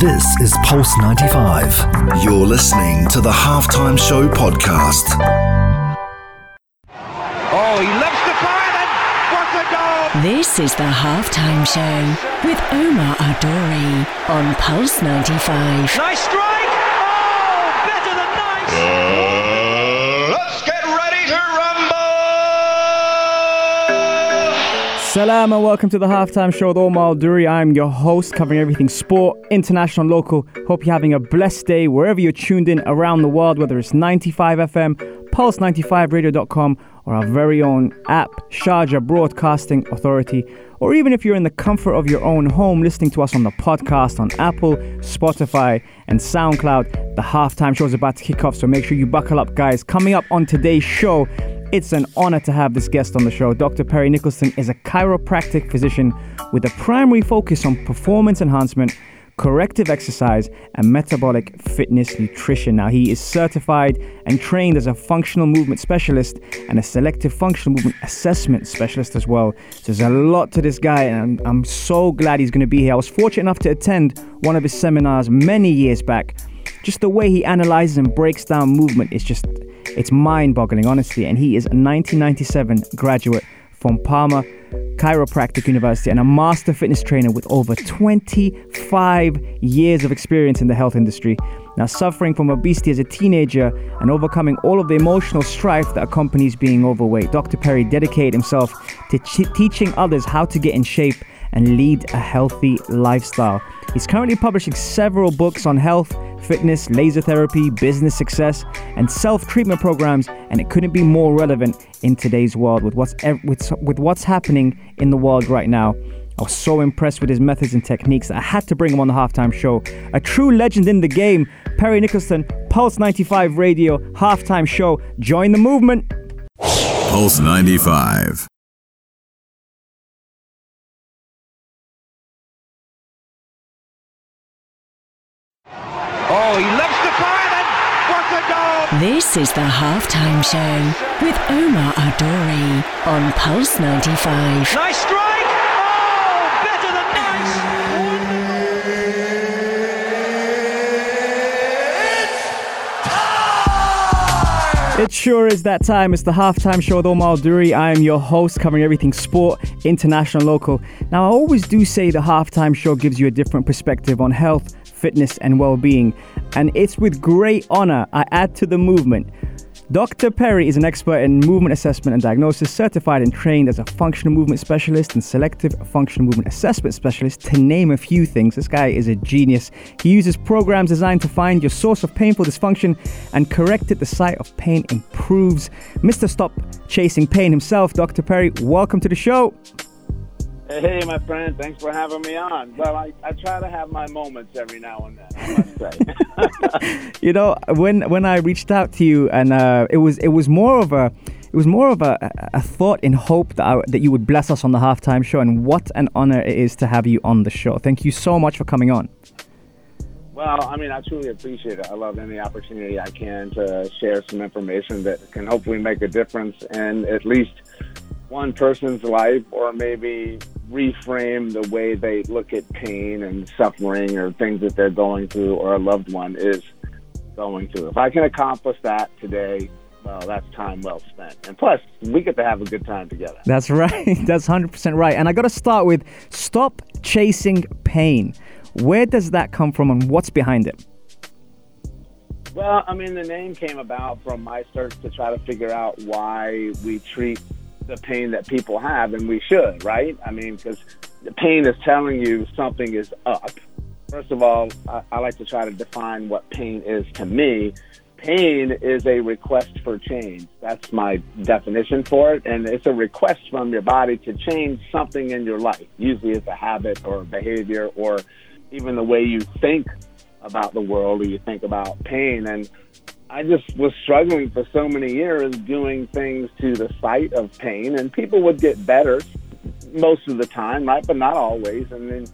This is Pulse 95. You're listening to the Halftime Show podcast. Oh, he loves the fire and what a goal! This is the halftime show with Omar Al Duri on Pulse 95. Nice strike! Oh, better than nice! Salam and welcome to the halftime show with Omar Duri. I'm your host, covering everything sport, international, local. Hope you're having a blessed day wherever you're tuned in around the world, whether it's 95 FM, Pulse95Radio.com, or our very own app, Sharjah Broadcasting Authority, or even if you're in the comfort of your own home listening to us on the podcast on Apple, Spotify, and SoundCloud. The halftime show is about to kick off, so make sure you buckle up, guys. Coming up on today's show, it's an honor to have this guest on the show. Dr. Perry Nickelston is a chiropractic physician with a primary focus on performance enhancement, corrective exercise, and metabolic fitness nutrition. Now, he is certified and trained as a functional movement specialist and a selective functional movement assessment specialist as well. So, there's a lot to this guy, and I'm, I'm so glad he's going to be here. I was fortunate enough to attend one of his seminars many years back. Just the way he analyzes and breaks down movement is just it's mind-boggling, honestly. And he is a 1997 graduate from Palmer Chiropractic University and a master fitness trainer with over 25 years of experience in the health industry. Now, suffering from obesity as a teenager and overcoming all of the emotional strife that accompanies being overweight, Dr. Perry dedicated himself to ch- teaching others how to get in shape and lead a healthy lifestyle. He's currently publishing several books on health, fitness, laser therapy, business success, and self-treatment programs, and it couldn't be more relevant in today's world with what's ev- with, with what's happening in the world right now. I was so impressed with his methods and techniques that I had to bring him on the halftime show. A true legend in the game, Perry Nickelston, Pulse 95 Radio, halftime show. Join the movement. Pulse 95. Oh, he loves the fire and what a goal! This is the halftime show with Omar Al Duri on Pulse 95. Nice strike! Oh, better than nice! It sure is that time. It's the halftime show with Omar Duri. I am your host, covering everything sport, international, local. Now, I always do say the halftime show gives you a different perspective on health, fitness, and well being. And it's with great honor I add to the movement. Dr. Perry is an expert in movement assessment and diagnosis, certified and trained as a functional movement specialist and selective functional movement assessment specialist, to name a few things. This guy is a genius. He uses programs designed to find your source of painful dysfunction and correct it. The site of pain improves. Mr. Stop Chasing Pain himself, Dr. Perry, welcome to the show. Hey, my friend. Thanks for having me on. Well, I, I try to have my moments every now and then. I must say. you know when when I reached out to you and uh, it was it was more of a it was more of a, a thought in hope that I, that you would bless us on the halftime show and what an honor it is to have you on the show. Thank you so much for coming on. well, I mean, I truly appreciate it. I love any opportunity I can to share some information that can hopefully make a difference in at least one person's life, or maybe reframe the way they look at pain and suffering or things that they're going through, or a loved one is going through. If I can accomplish that today, well, that's time well spent. And plus, we get to have a good time together. That's right. That's 100% right. And I got to start with stop chasing pain. Where does that come from and what's behind it? Well, I mean, the name came about from my search to try to figure out why we treat the pain that people have, and we should, right? I mean, because the pain is telling you something is up. First of all, I, I like to try to define what pain is to me. Pain is a request for change. That's my definition for it. And it's a request from your body to change something in your life. Usually it's a habit or behavior or even the way you think about the world or you think about pain. And I just was struggling for so many years doing things to the site of pain, and people would get better most of the time, right? But not always. And then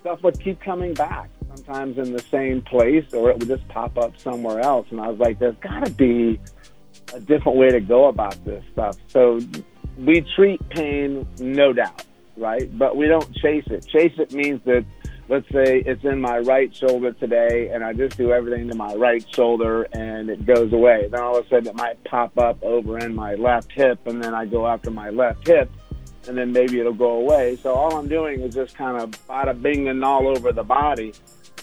stuff would keep coming back, sometimes in the same place, or it would just pop up somewhere else. And I was like, there's got to be a different way to go about this stuff. So we treat pain, no doubt, right? But we don't chase it. Chase it means that let's say it's in my right shoulder today, and I just do everything to my right shoulder, and it goes away. Then all of a sudden, it might pop up over in my left hip, and then I go after my left hip, and then maybe it'll go away. So all I'm doing is just kind of bada bing and all over the body,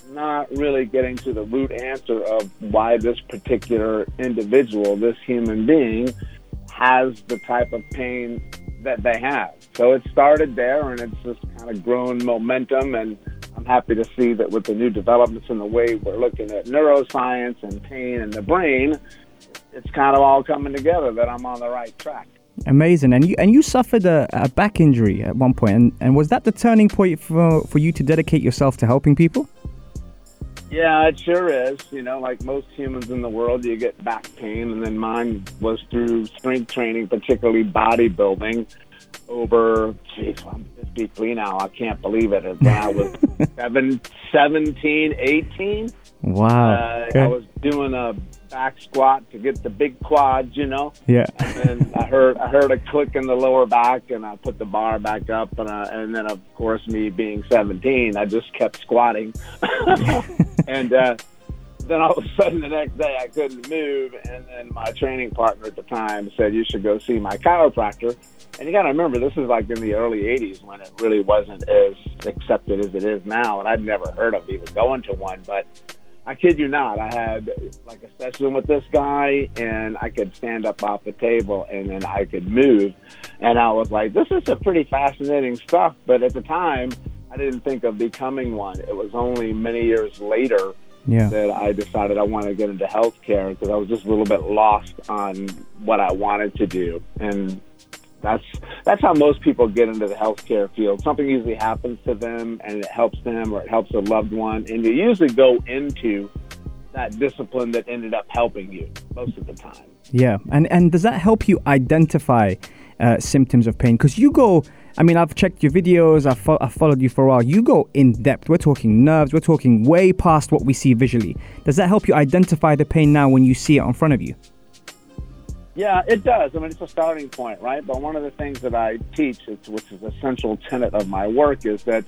not really getting to the root answer of why this particular individual, this human being, has the type of pain that they have. So it started there, and it's just kind of grown momentum. And I'm happy to see that with the new developments in the way we're looking at neuroscience and pain in the brain, it's kind of all coming together that I'm on the right track. Amazing. And you and you suffered a, a back injury at one point, and, and was that the turning point for for you to dedicate yourself to helping people? Yeah, it sure is. You know, like most humans in the world, you get back pain, and then mine was through strength training, particularly bodybuilding. Over, geez, I'm 53 now. I can't believe it. When I was seven, 17, 18, Wow. uh, Okay. I was doing a back squat to get the big quads, you know. yeah. And then I heard I heard a click in the lower back, and I put the bar back up, and I, and then of course me being 17, I just kept squatting, and uh, then all of a sudden the next day I couldn't move, and then my training partner at the time said you should go see my chiropractor. And you got to remember, this is like in the early '80s when it really wasn't as accepted as it is now, and I'd never heard of even going to one, but. I kid you not. I had like a session with this guy, and I could stand up off the table, and then I could move. And I was like, "This is a pretty fascinating stuff." But at the time, I didn't think of becoming one. It was only many years later Yeah. that I decided I wanted to get into healthcare because I was just a little bit lost on what I wanted to do, and that's that's how most people get into the healthcare field. Something usually happens to them, and it helps them, or it helps a loved one, and you usually go into that discipline that ended up helping you most of the time. Yeah, and and does that help you identify uh, symptoms of pain? Because you go, I mean, I've checked your videos, I've, fo- I've followed you for a while. You go in depth. We're talking nerves. We're talking way past what we see visually. Does that help you identify the pain now when you see it in front of you? Yeah, it does. I mean, it's a starting point, right? But one of the things that I teach, which is a central tenet of my work, is that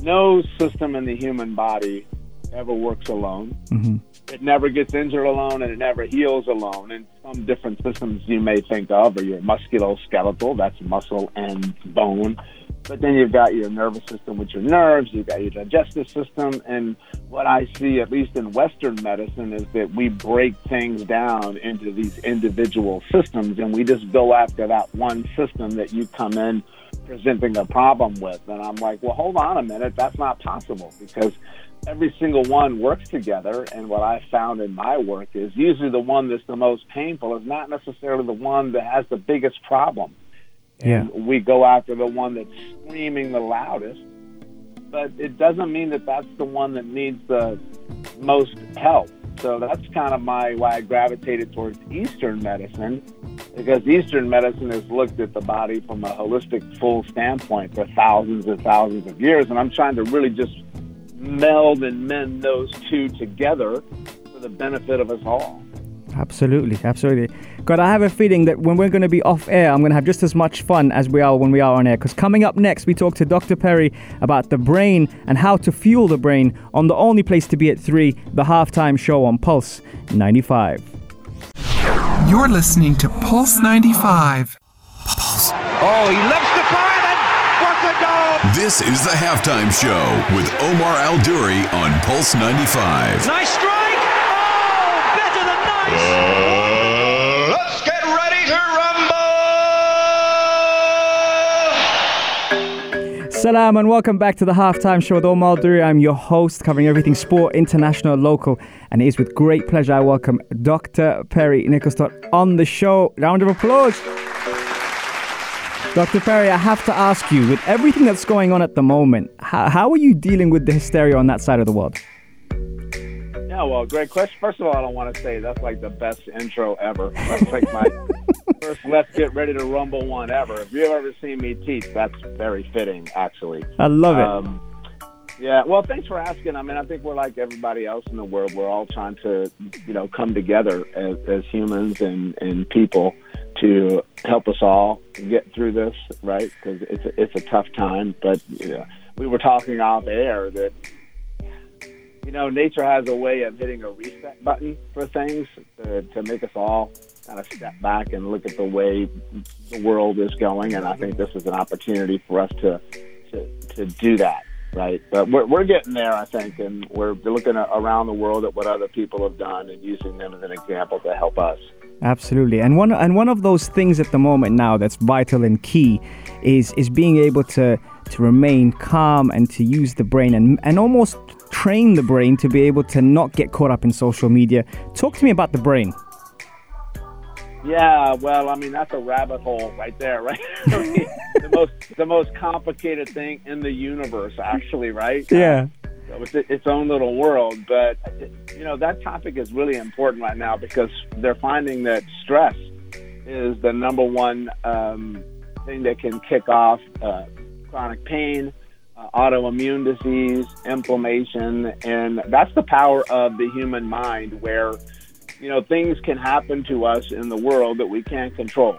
no system in the human body ever works alone. Mm-hmm. It never gets injured alone, and it never heals alone. And some different systems you may think of are your musculoskeletal, that's muscle and bone. But then you've got your nervous system, which are nerves. You've got your digestive system, and what I see, at least in Western medicine, is that we break things down into these individual systems, and we just go after that one system that you come in presenting a problem with. And I'm like, well, hold on a minute, that's not possible because every single one works together. And what I found in my work is usually the one that's the most painful is not necessarily the one that has the biggest problem. Yeah. We go after the one that's screaming the loudest, but it doesn't mean that that's the one that needs the most help. So that's kind of my why I gravitated towards Eastern medicine, because Eastern medicine has looked at the body from a holistic, full standpoint for thousands and thousands of years, and I'm trying to really just meld and mend those two together for the benefit of us all. Absolutely, absolutely. God, I have a feeling that when we're going to be off air, I'm going to have just as much fun as we are when we are on air. Because coming up next, we talk to Dr. Perry about the brain and how to fuel the brain on the only place to be at 3, the halftime show on Pulse 95. You're listening to Pulse 95. Pulse. Oh, he lifts the fire and what a goal! This is the halftime show with Omar Al Duri on Pulse 95. Nice strike! Salam and welcome back to the halftime show with Omar Duri. I'm your host, covering everything sport, international, local, and it is with great pleasure I welcome Dr. Perry Nickelston on the show. Round of applause. Dr. Perry, I have to ask you, with everything that's going on at the moment, how, how are you dealing with the hysteria on that side of the world? Yeah, well, great question. First of all, I don't want to say that's like the best intro ever. That's like my first "Let's Get Ready to Rumble" one ever. If you've ever seen me teach, that's very fitting, actually. I love it. Um, yeah, well, thanks for asking. I mean, I think we're like everybody else in the world. We're all trying to, you know, come together as, as humans and, and people to help us all get through this, right? Because it's a, it's a tough time. But you know, we were talking off air that you know nature has a way of hitting a reset button for things to, to make us all kind of step back and look at the way the world is going. And I think this is an opportunity for us to to, to do that right? But we're, we're getting there, I think, and we're looking around the world at what other people have done and using them as an example to help us. Absolutely, and one and one of those things at the moment now that's vital and key is is being able to to remain calm and to use the brain and and almost train the brain to be able to not get caught up in social media. Talk to me about the brain. Yeah, well, I mean that's a rabbit hole right there, right? the most the most complicated thing in the universe, actually, right? Yeah. Uh, it's its own little world, but you know that topic is really important right now because they're finding that stress is the number one um, thing that can kick off uh, chronic pain, uh, autoimmune disease, inflammation, and that's the power of the human mind where you know, things can happen to us in the world that we can't control,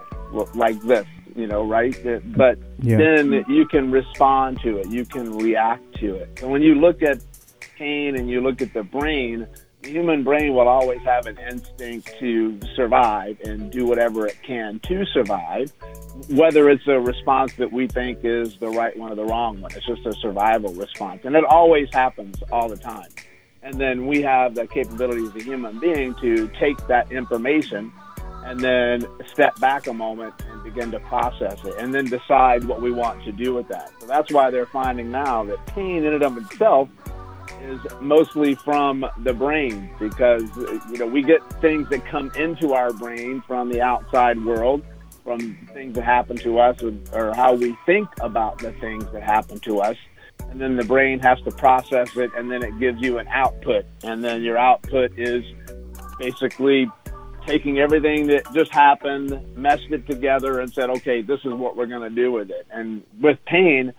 like this, you know, right? But yeah. then you can respond to it, you can react to it. And when you look at pain and you look at the brain, human brain will always have an instinct to survive and do whatever it can to survive, whether it's a response that we think is the right one or the wrong one. It's just a survival response. And it always happens all the time. And then we have the capability as a human being to take that information and then step back a moment and begin to process it and then decide what we want to do with that. So that's why they're finding now that pain in and of itself is mostly from the brain because you know we get things that come into our brain from the outside world from things that happen to us or, or how we think about the things that happen to us and then the brain has to process it, and then it gives you an output. And then your output is basically taking everything that just happened, messed it together, and said, okay, this is what we're going to do with it. And with pain,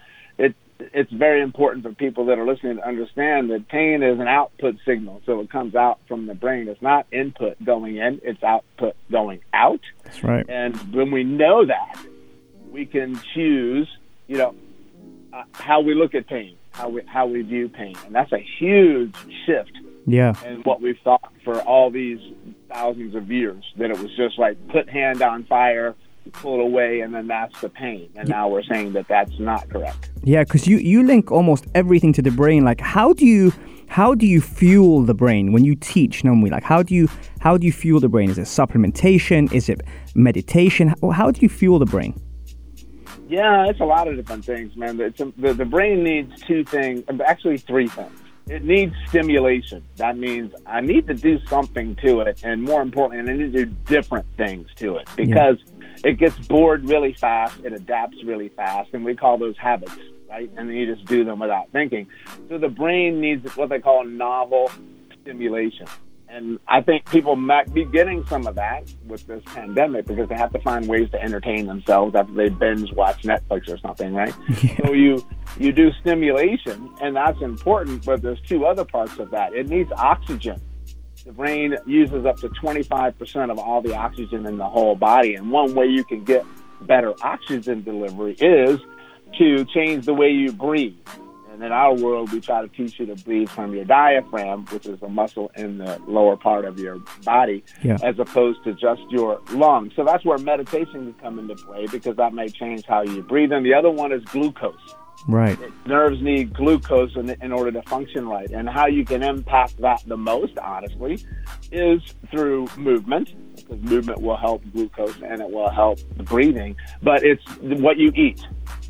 it's very important for people that are listening to understand that pain is an output signal. So it comes out from the brain. It's not input going in, it's output going out. That's right. And when we know that, we can choose, you know, uh, how we look at pain, how we how we view pain, and that's a huge shift. Yeah. And what we've thought for all these thousands of years that it was just like put hand on fire, pull it away, and then that's the pain. And now we're saying that that's not correct. Yeah, because you you link almost everything to the brain. Like, how do you how do you fuel the brain when you teach normally like how do you how do you fuel the brain is it supplementation is it meditation how, how do you fuel the brain yeah, it's a lot of different things, man. It's a, the, the brain needs two things, actually three things. It needs stimulation. That means I need to do something to it, and more importantly, I need to do different things to it because. It gets bored really fast, it adapts really fast, and we call those habits, right? And then you just do them without thinking. So the brain needs what they call novel stimulation. And I think people might be getting some of that with this pandemic because they have to find ways to entertain themselves after they binge watch Netflix or something, right? Yeah. So you you do stimulation, and that's important. But there's two other parts of that. It needs oxygen. The brain uses up to 25% of all the oxygen in the whole body, and one way you can get better oxygen delivery is to change the way you breathe. And in our world, we try to teach you to breathe from your diaphragm, which is a muscle in the lower part of your body, yeah. as opposed to just your lungs. So that's where meditation can come into play because that may change how you breathe. And the other one is glucose. Right. Nerves need glucose in, in order to function right. And how you can impact that the most, honestly, is through movement, because movement will help glucose and it will help the breathing. But it's what you eat,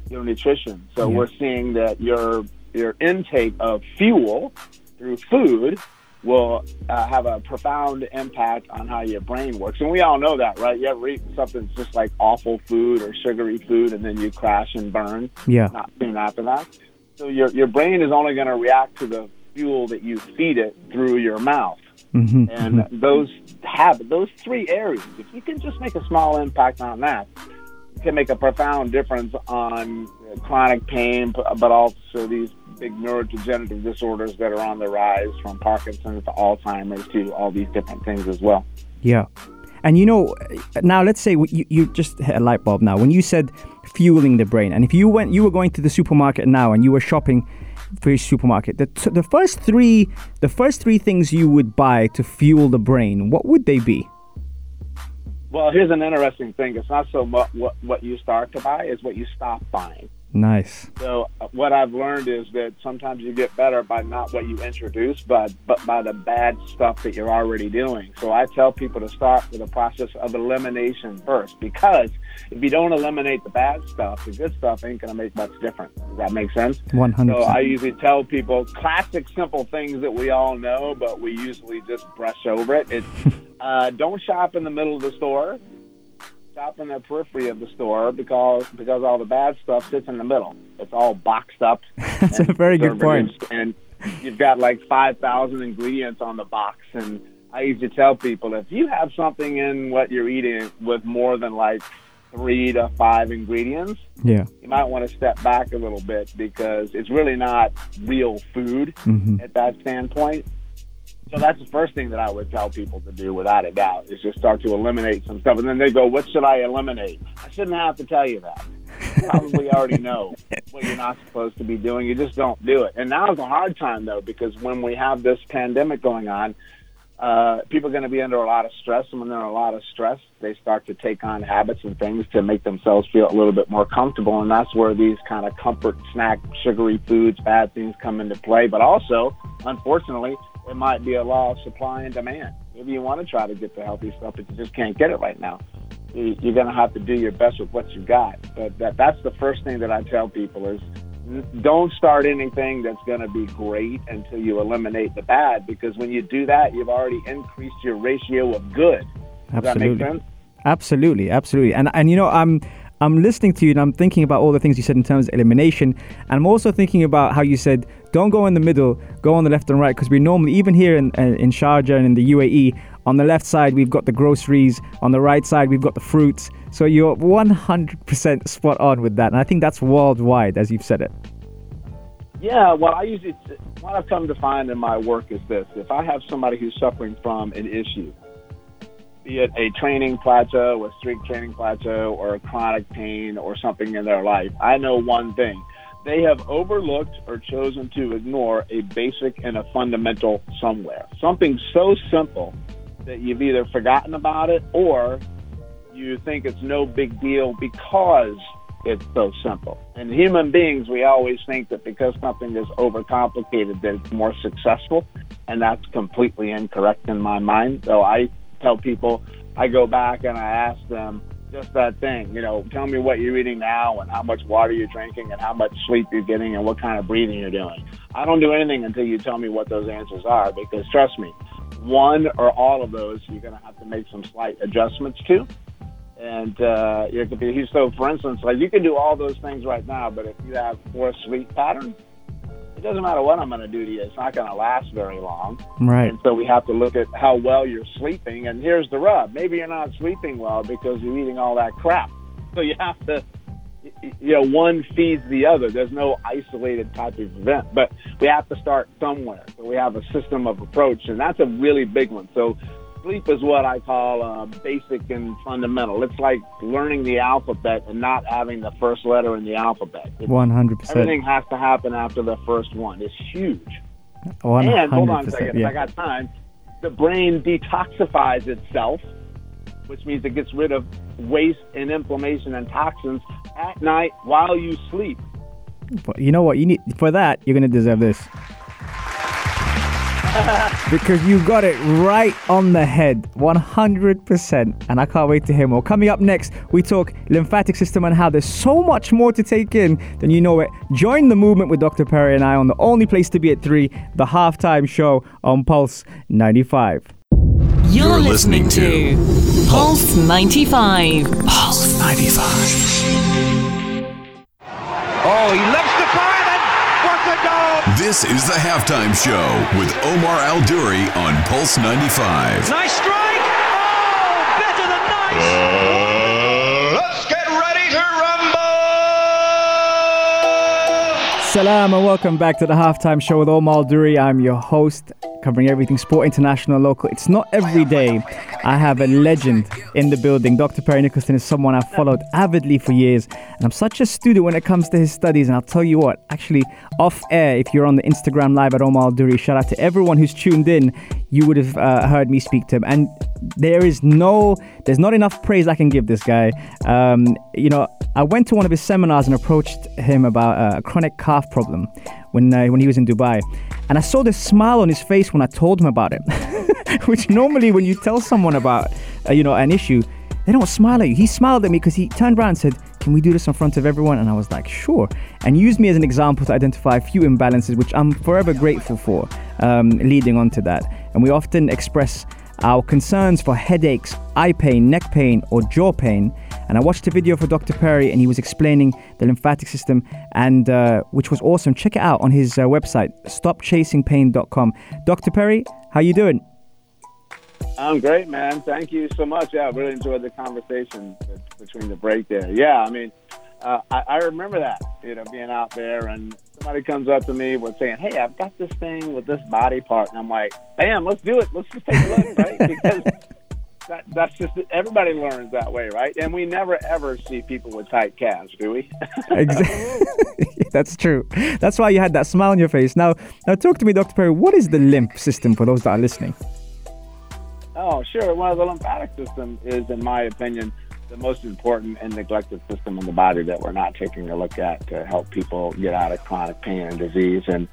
your nutrition. So yeah. we're seeing that your your intake of fuel through food will uh, have a profound impact on how your brain works. And we all know that, right? You ever eat something that's just like awful food or sugary food and then you crash and burn yeah. not soon after that. So your, your brain is only going to react to the fuel that you feed it through your mouth. Mm-hmm. And mm-hmm. those have those three areas. If you can just make a small impact on that, can make a profound difference on Uh, chronic pain, but also these big neurodegenerative disorders that are on the rise from Parkinson's to Alzheimer's to all these different things as well. Yeah. And you know, now let's say you, you just hit a light bulb now. When you said fueling the brain, and if you went, you were going to the supermarket now and you were shopping for your supermarket, the, t- the first three, the first three things you would buy to fuel the brain, what would they be? Well, here's an interesting thing. It's not so much what, what you start to buy, is what you stop buying. Nice. So uh, what I've learned is that sometimes you get better by not what you introduce, but but by the bad stuff that you're already doing. So I tell people to start with a process of elimination first, because if you don't eliminate the bad stuff, the good stuff ain't gonna make much difference. Does that make sense? One hundred. So I usually tell people classic, simple things that we all know, but we usually just brush over it. It's uh, don't shop in the middle of the store shop in the periphery of the store because because all the bad stuff sits in the middle. It's all boxed up. That's a very good point. And you've got like five thousand ingredients on the box. And I used to tell people if you have something in what you're eating with more than like three to five ingredients, Yeah. you might want to step back a little bit because it's really not real food Mhm. at that standpoint. So that's the first thing that I would tell people to do without a doubt is just start to eliminate some stuff. And then they go, what should I eliminate? I shouldn't have to tell you that. Probably already know what you're not supposed to be doing. You just don't do it. And now is a hard time though, because when we have this pandemic going on, uh, people are going to be under a lot of stress. And when they're under a lot of stress, they start to take on habits and things to make themselves feel a little bit more comfortable. And that's where these kind of comfort snack, sugary foods, bad things come into play. But also, unfortunately, it might be a law of supply and demand. Maybe you want to try to get the healthy stuff, but you just can't get it right now. You- You're going to have to do your best with what you got. But that, that's the first thing that I tell people is don't start anything that's going to be great until you eliminate the bad, because when you do that, you've already increased your ratio of good. Does that make Absolutely. sense? Absolutely, absolutely. And and you know, I'm I'm listening to you and I'm thinking about all the things you said in terms of elimination. And I'm also thinking about how you said don't go in the middle, go on the left and right because we normally even here in uh, in Sharjah and in the UAE, on the left side we've got the groceries, on the right side we've got the fruits. So you're 100% spot on with that. And I think that's worldwide as you've said it. Yeah, well, I usually what I've come to find in my work is this: if I have somebody who's suffering from an issue, be it a training plateau, a strength training plateau, or a chronic pain or something in their life, I know one thing: they have overlooked or chosen to ignore a basic and a fundamental somewhere. Something so simple that you've either forgotten about it or you think it's no big deal because it's so simple. And human beings, we always think that because something is overcomplicated, that it's more successful, and that's completely incorrect in my mind. So I tell people, I go back and I ask them just that thing, you know, tell me what you're eating now and how much water you're drinking and how much sleep you're getting and what kind of breathing you're doing. I don't do anything until you tell me what those answers are because trust me, one or all of those you're going to have to make some slight adjustments to and uh, it could be so. For instance, like you can do all those things right now, but if you have poor sleep pattern, it doesn't matter what I'm going to do to you. It's not going to last very long. Right. And so we have to look at how well you're sleeping. And here's the rub: maybe you're not sleeping well because you're eating all that crap. So you have to. You know, one feeds the other. There's no isolated type of event, but we have to start somewhere. So we have a system of approach, and that's a really big one. So sleep is what I call uh, basic and fundamental. It's like learning the alphabet and not having the first letter in the alphabet. 100%. everything has to happen after the first one. It's huge. 100%. And hold on a second, if yeah. I got time, the brain detoxifies itself, which means it gets rid of waste and inflammation and toxins at night while you sleep. But you know what? You need for that. You're gonna deserve this because you got it right on the head, 100%. And I can't wait to hear more. Coming up next, we talk lymphatic system and how there's so much more to take in than you know it. Join the movement with Dr. Perry and I on the only place to be at three, the halftime show on Pulse 95. You're, You're listening, listening to Pulse 95. Pulse 95. Oh, he lifts the fire and what a goal! This is the halftime show with Omar Al Duri on Pulse 95. Nice strike! Oh, better than nice! Uh, let's get ready to rumble! Salam and welcome back to the halftime show with Omar Al Duri. I'm your host. Covering everything sport, international, local. It's not every day I have a legend in the building. Dr. Perry Nickelston is someone I've followed avidly for years, and I'm such a student when it comes to his studies. And I'll tell you what, actually, off air, if you're on the Instagram live at Omar Duri, shout out to everyone who's tuned in, you would have uh, heard me speak to him. And there is no, there's not enough praise I can give this guy. Um, you know, I went to one of his seminars and approached him about a chronic calf problem when uh, when he was in Dubai, and I saw this smile on his face when I told him about it, which normally when you tell someone about uh, you know an issue, they don't smile at you. He smiled at me because he turned around and said, "Can we do this in front of everyone?" And I was like, "Sure," and used me as an example to identify a few imbalances, which I'm forever grateful for. Um, leading on to that, and we often express our concerns for headaches, eye pain, neck pain, or jaw pain. And I watched a video for Dr. Perry, and he was explaining the lymphatic system, and uh, which was awesome. Check it out on his uh, website, stopchasingpain.com. Dr. Perry, how you doing? I'm great, man. Thank you so much. Yeah, I really enjoyed the conversation between the break there. Yeah, I mean, uh, I, I remember that, you know, being out there and somebody comes up to me with saying, "Hey, I've got this thing with this body part," and I'm like, "Bam, let's do it. Let's just take a look, right?" Because that, that's just everybody learns that way, right? And we never ever see people with tight calves, do we? exactly. that's true. That's why you had that smile on your face. Now, now talk to me, Dr. Perry. What is the lymph system for those that are listening? Oh, sure. Well, the lymphatic system is, in my opinion, the most important and neglected system in the body that we're not taking a look at to help people get out of chronic pain and disease. And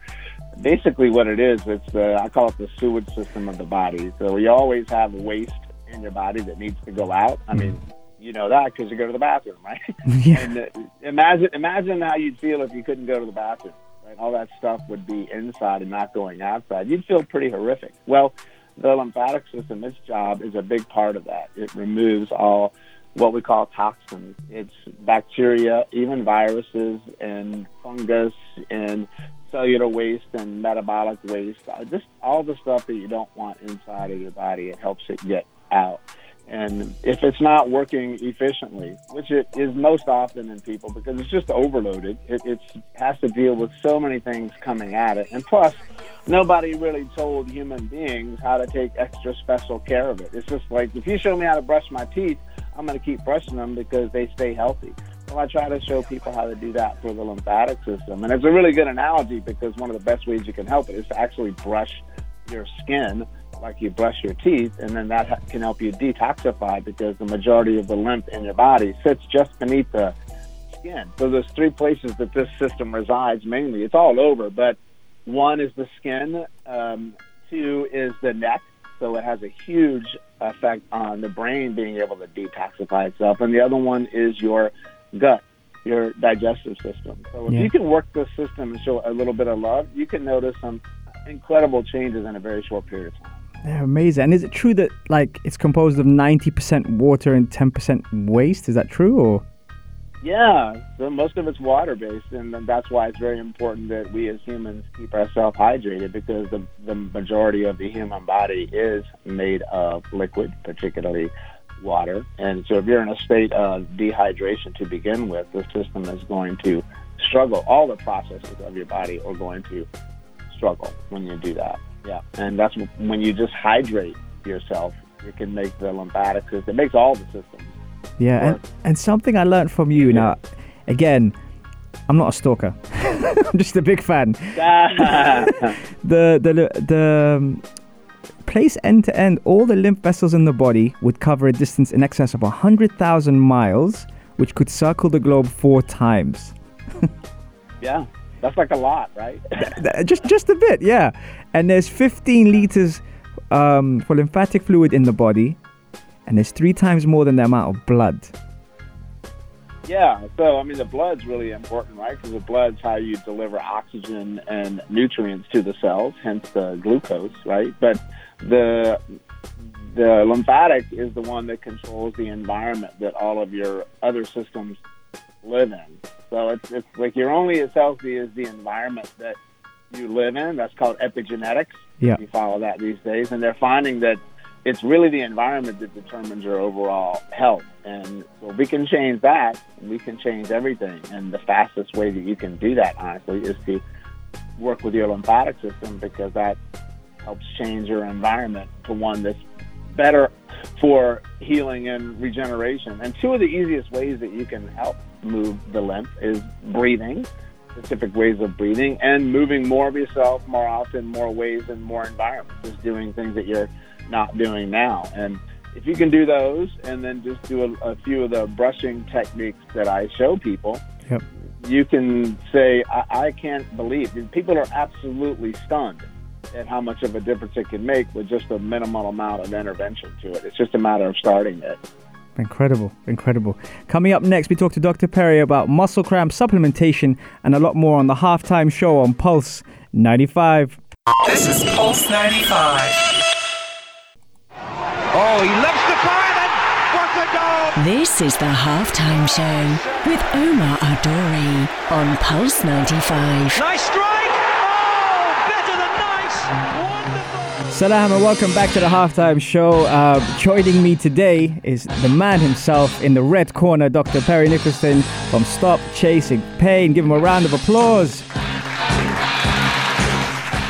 basically, what it is, it's the I call it the sewage system of the body. So you always have waste in your body that needs to go out. I mean, you know that because you go to the bathroom, right? Yeah. and uh, imagine imagine how you'd feel if you couldn't go to the bathroom. Right? All that stuff would be inside and not going outside. You'd feel pretty horrific. Well, the lymphatic system, its job is a big part of that. It removes all what we call toxins. It's bacteria, even viruses, and fungus, and cellular waste and metabolic waste. Uh, just all the stuff that you don't want inside of your body. It helps it get out. And if it's not working efficiently, which it is most often in people because it's just overloaded, it it's, has to deal with so many things coming at it. And plus, nobody really told human beings how to take extra special care of it. It's just like if you show me how to brush my teeth, I'm going to keep brushing them because they stay healthy. Well, I try to show people how to do that for the lymphatic system. And it's a really good analogy because one of the best ways you can help it is to actually brush your skin like you brush your teeth, and then that can help you detoxify because the majority of the lymph in your body sits just beneath the skin. So there's three places that this system resides mainly. It's all over, but one is the skin, um, two is the neck, so it has a huge effect on the brain being able to detoxify itself. And the other one is your gut, your digestive system. So if Yeah. you can work this system and show a little bit of love, you can notice some incredible changes in a very short period of time. They're amazing. And is it true that like it's composed of 90% water and 10% waste? Is that true or? Yeah, so most of it's water based, and that's why it's very important that we as humans keep ourselves hydrated because the, the majority of the human body is made of liquid, particularly water. And so if you're in a state of dehydration to begin with, the system is going to struggle. All the processes of your body are going to struggle when you do that. Yeah, and that's when you just hydrate yourself. It can make the lymphatic system. It makes all the systems Yeah, and, Work. and something I learned from you now, again, I'm not a stalker. I'm just a big fan. The the the um, place end to end, all the lymph vessels in the body would cover a distance in excess of hundred thousand miles, which could circle the globe four times. yeah, that's like a lot, right? Just just a bit, yeah. And there's 15 liters um, for lymphatic fluid in the body, and there's three times more than the amount of blood. Yeah, so I mean, the blood's really important, right? Because the blood's how you deliver oxygen and nutrients to the cells, hence the glucose, right? But the the lymphatic is the one that controls the environment that all of your other systems live in. So it's it's like you're only as healthy as the environment that you live in. That's called epigenetics. Yeah. You follow that these days, and they're finding that it's really the environment that determines your overall health. And so we can change that. We can change everything. And the fastest way that you can do that, honestly, is to work with your lymphatic system because that helps change your environment to one that's better for healing and regeneration. And two of the easiest ways that you can help move the lymph is breathing, specific ways of breathing, and moving more of yourself more often, more ways, and more environments. Just doing things that you're not doing now. And if you can do those and then just do a, a few of the brushing techniques that I show people, Yep. you can say, I, I can't believe. People are absolutely stunned at how much of a difference it can make with just a minimal amount of intervention to it. It's just a matter of starting it. Incredible, incredible. Coming up next, we talk to Dr. Perry about muscle cramp supplementation and a lot more on the halftime show on Pulse 95. This is Pulse 95. Oh, he loves the fire and what a goal! This is the halftime show with Omar Al Duri on Pulse 95. Nice strike! Oh, better than nice! Wonderful! Salam and welcome back to the halftime show. Uh, joining me today is the man himself in the red corner, Dr. Perry Nickelston from Stop Chasing Pain. Give him a round of applause.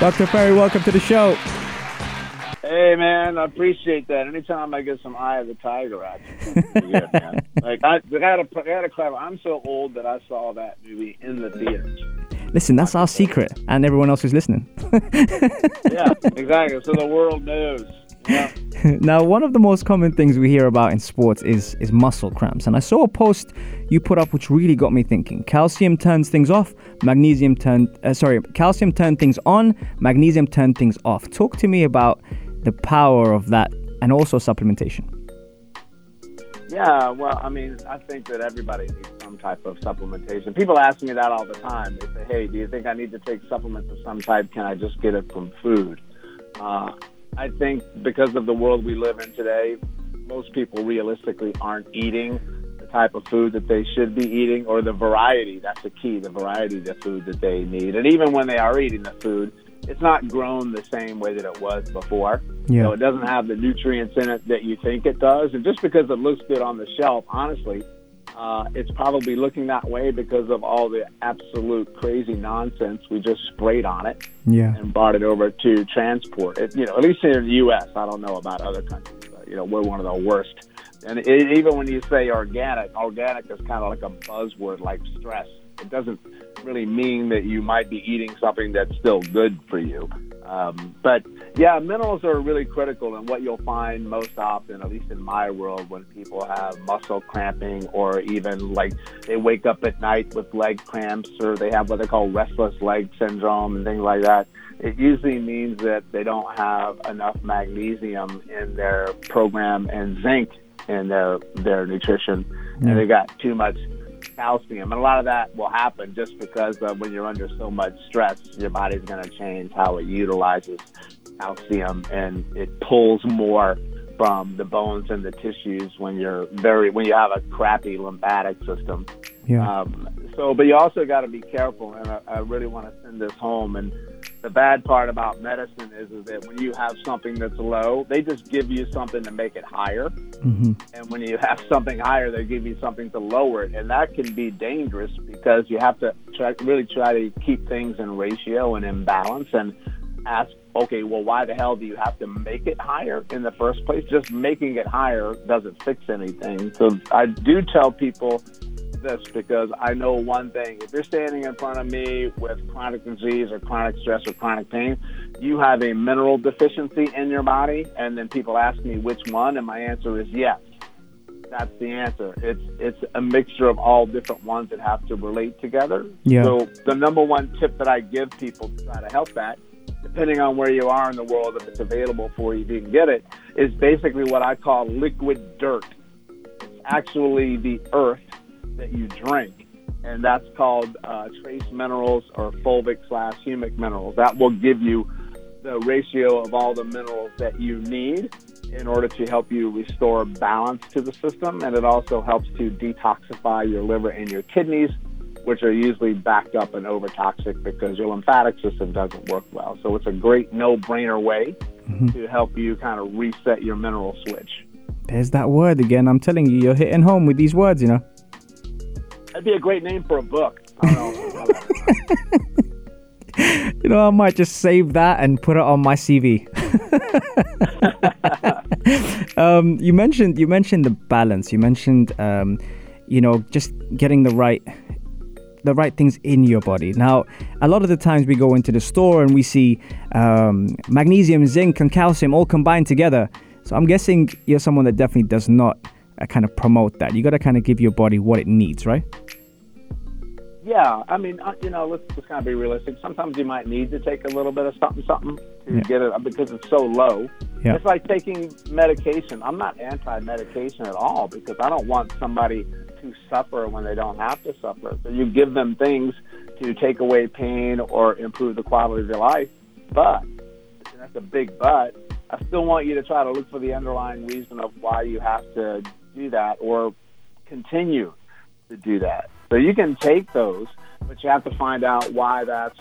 Dr. Perry, welcome to the show. Hey man, I appreciate that. Anytime I get some Eye of the Tiger man. Like I, I gotta, I gotta clarify. I'm so old that I saw that movie in the theaters. Listen, that's our secret, and everyone else who's listening. Yeah, exactly. So the world knows. Yeah. now, one of the most common things we hear about in sports is is muscle cramps, and I saw a post you put up which really got me thinking. Calcium turns things off, magnesium turn uh, sorry, calcium turn things on, magnesium turn things off. Talk to me about the power of that, and also supplementation. Yeah, well, I mean, I think that everybody needs some type of supplementation. People ask me that all the time. They say, "Hey, do you think I need to take supplements of some type? Can I just get it from food?" Uh, I think because of the world we live in today, most people realistically aren't eating the type of food that they should be eating, or the variety. That's the key: the variety of the food that they need. And even when they are eating the food, it's not grown the same way that it was before. Yeah. So it doesn't have the nutrients in it that you think it does. And just because it looks good on the shelf, honestly, uh, it's probably looking that way because of all the absolute crazy nonsense we just sprayed on it Yeah. and brought it over to transport. It, you know, at least here in the U.S. I don't know about other countries, but you know, we're one of the worst. And it, even when you say organic, organic is kind of like a buzzword, like stress. It doesn't really mean that you might be eating something that's still good for you. Um, but yeah, minerals are really critical, and what you'll find most often, at least in my world, when people have muscle cramping or even like they wake up at night with leg cramps or they have what they call restless leg syndrome and things like that, it usually means that they don't have enough magnesium in their program and zinc in their their nutrition, and they got too much calcium. And a lot of that will happen just because uh, when you're under so much stress, your body's going to change how it utilizes calcium and it pulls more from the bones and the tissues when you're very when you have a crappy lymphatic system. Yeah. Um, so, but you also got to be careful, and I, I really want to send this home. And the bad part about medicine is, is that when you have something that's low, they just give you something to make it higher. hmm And when you have something higher, they give you something to lower it, and that can be dangerous because you have to try, really try to keep things in ratio and in balance, and ask, okay, well, why the hell do you have to make it higher in the first place? Just making it higher doesn't fix anything. So I do tell people this because I know one thing: if you're standing in front of me with chronic disease or chronic stress or chronic pain, you have a mineral deficiency in your body, and then people ask me which one, and my answer is yes that's the answer. It's it's a mixture of all different ones that have to relate together. Yeah. So the number one tip that I give people to try to help that, depending on where you are in the world, if it's available for you, if you can get it, is basically what I call liquid dirt. It's actually the earth that you drink, and that's called uh, trace minerals or fulvic slash humic minerals. That will give you the ratio of all the minerals that you need in order to help you restore balance to the system. And it also helps to detoxify your liver and your kidneys, which are usually backed up and over toxic because your lymphatic system doesn't work well. So it's a great no brainer way to help you kind of reset your mineral switch. There's that word again. I'm telling you, you're hitting home with these words, you know. That'd be a great name for a book. I don't know. You know, I might just save that and put it on my CV. um, you mentioned you mentioned the balance. You mentioned um, you know just getting the right the right things in your body. Now, a lot of the times we go into the store and we see um, magnesium, zinc, and calcium all combined together. So I'm guessing you're someone that definitely does not uh, kind of promote that. You got to kind of give your body what it needs, right? Yeah, I mean, uh, you know, let's just kind of be realistic. Sometimes you might need to take a little bit of something, something to Yeah. get it because it's so low. Yeah. It's like taking medication. I'm not anti-medication at all because I don't want somebody to suffer when they don't have to suffer. So you give them things to take away pain or improve the quality of their life. But and that's a big but. I still want you to try to look for the underlying reason of why you have to do that or continue to do that. So you can take those, but you have to find out why that's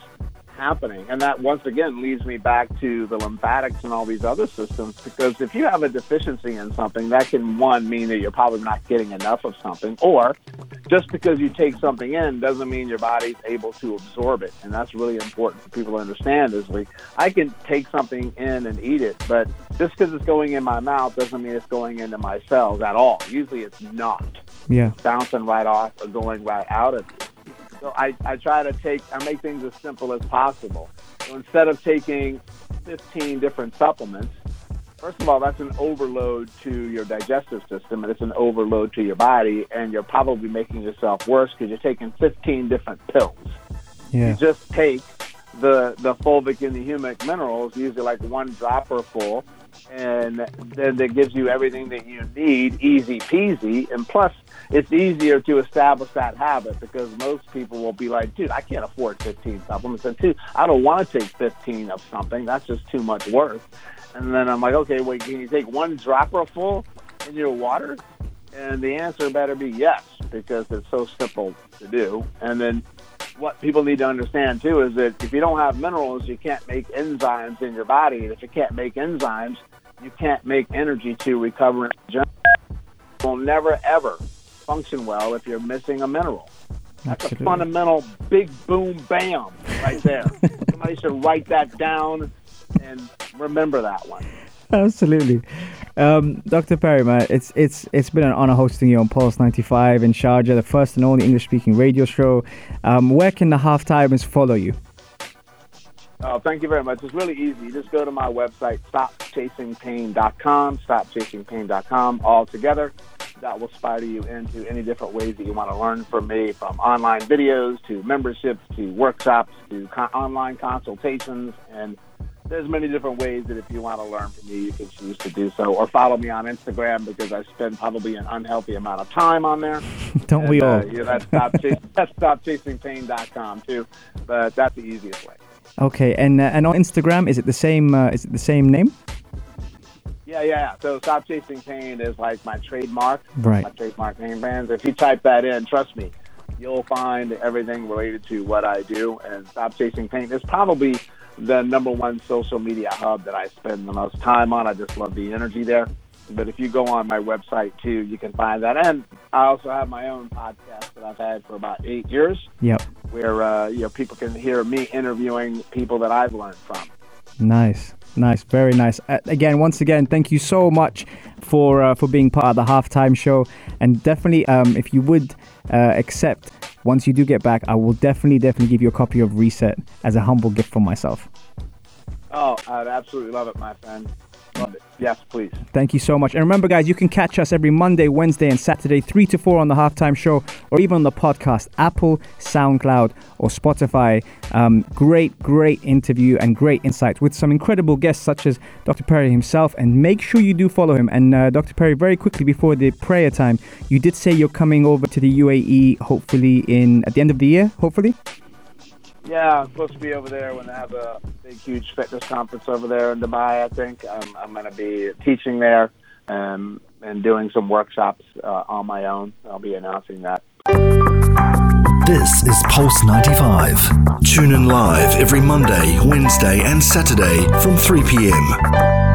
happening. And that once again leads me back to the lymphatics and all these other systems because if you have a deficiency in something, that can one mean that you're probably not getting enough of something, or just because you take something in doesn't mean your body's able to absorb it. And that's really important for people to understand is like I can take something in and eat it, but just because it's going in my mouth doesn't mean it's going into my cells at all. Usually it's not Yeah. bouncing right off or going right out of you. So I, I try to take, I make things as simple as possible. So instead of taking 15 different supplements, first of all, that's an overload to your digestive system and it's an overload to your body, and you're probably making yourself worse because you're taking 15 different pills. Yeah. You just take the the fulvic and the humic minerals, usually like one dropper full, and then that gives you everything that you need, easy peasy. And plus, it's easier to establish that habit because most people will be like, dude, I can't afford 15 supplements. And two, I don't want to take 15 of something. That's just too much work. And then I'm like, okay, wait, can you take one dropper full in your water? And the answer better be yes, because it's so simple to do. And then what people need to understand too is that if you don't have minerals, you can't make enzymes in your body. And if you can't make enzymes, you can't make energy to recover will never ever function well if you're missing a mineral. That's Absolutely. a fundamental big boom bam right there. Somebody should write that down and remember that one. Absolutely. Um, Dr. Perry, man, it's it's it's been an honor hosting you on Pulse 95 in Sharjah, the first and only English speaking radio show. Um, where can the halftimers follow you? Oh, thank you very much. It's really easy. You just go to my website, stopchasingpain.com, stopchasingpain.com, all together. That will spider you into any different ways that you want to learn from me, from online videos to memberships to workshops to online consultations. And there's many different ways that if you want to learn from me, you can choose to do so. Or follow me on Instagram because I spend probably an unhealthy amount of time on there. Don't we all? Uh, yeah, that's, stop that's stopchasingpain.com too. But that's the easiest way. Okay, and uh, and on Instagram, is it the same? Uh, is it the same name? Yeah, yeah, yeah. So Stop Chasing Pain is like my trademark. Right. My trademark name brands. If you type that in, trust me, you'll find everything related to what I do. And Stop Chasing Pain is probably the number one social media hub that I spend the most time on. I just love the energy there. But if you go on my website too, you can find that. And I also have my own podcast that I've had for about eight years, Yep. where uh, you know people can hear me interviewing people that I've learned from. Nice, nice, very nice. Uh, again, once again, thank you so much for uh, for being part of the halftime show. And definitely, um, if you would uh, accept, once you do get back, I will definitely, definitely give you a copy of Reset as a humble gift from myself. Oh, I'd absolutely love it, my friend. Yes, please. Thank you so much. And remember, guys, you can catch us every Monday, Wednesday, and Saturday, 3 to 4 on the halftime show, or even on the podcast, Apple, SoundCloud, or Spotify. Um, great, great interview and great insights with some incredible guests, such as Dr. Perry himself. And make sure you do follow him. And uh, Dr. Perry, very quickly before the prayer time, you did say you're coming over to the UAE, hopefully in at the end of the year, hopefully. Yeah, I'm supposed to be over there when they have a big, huge fitness conference over there in Dubai. I think I'm going to be teaching there um, and doing some workshops uh, on my own. I'll be announcing that. This is Pulse 95. Tune in live every Monday, Wednesday, and Saturday from 3 p.m.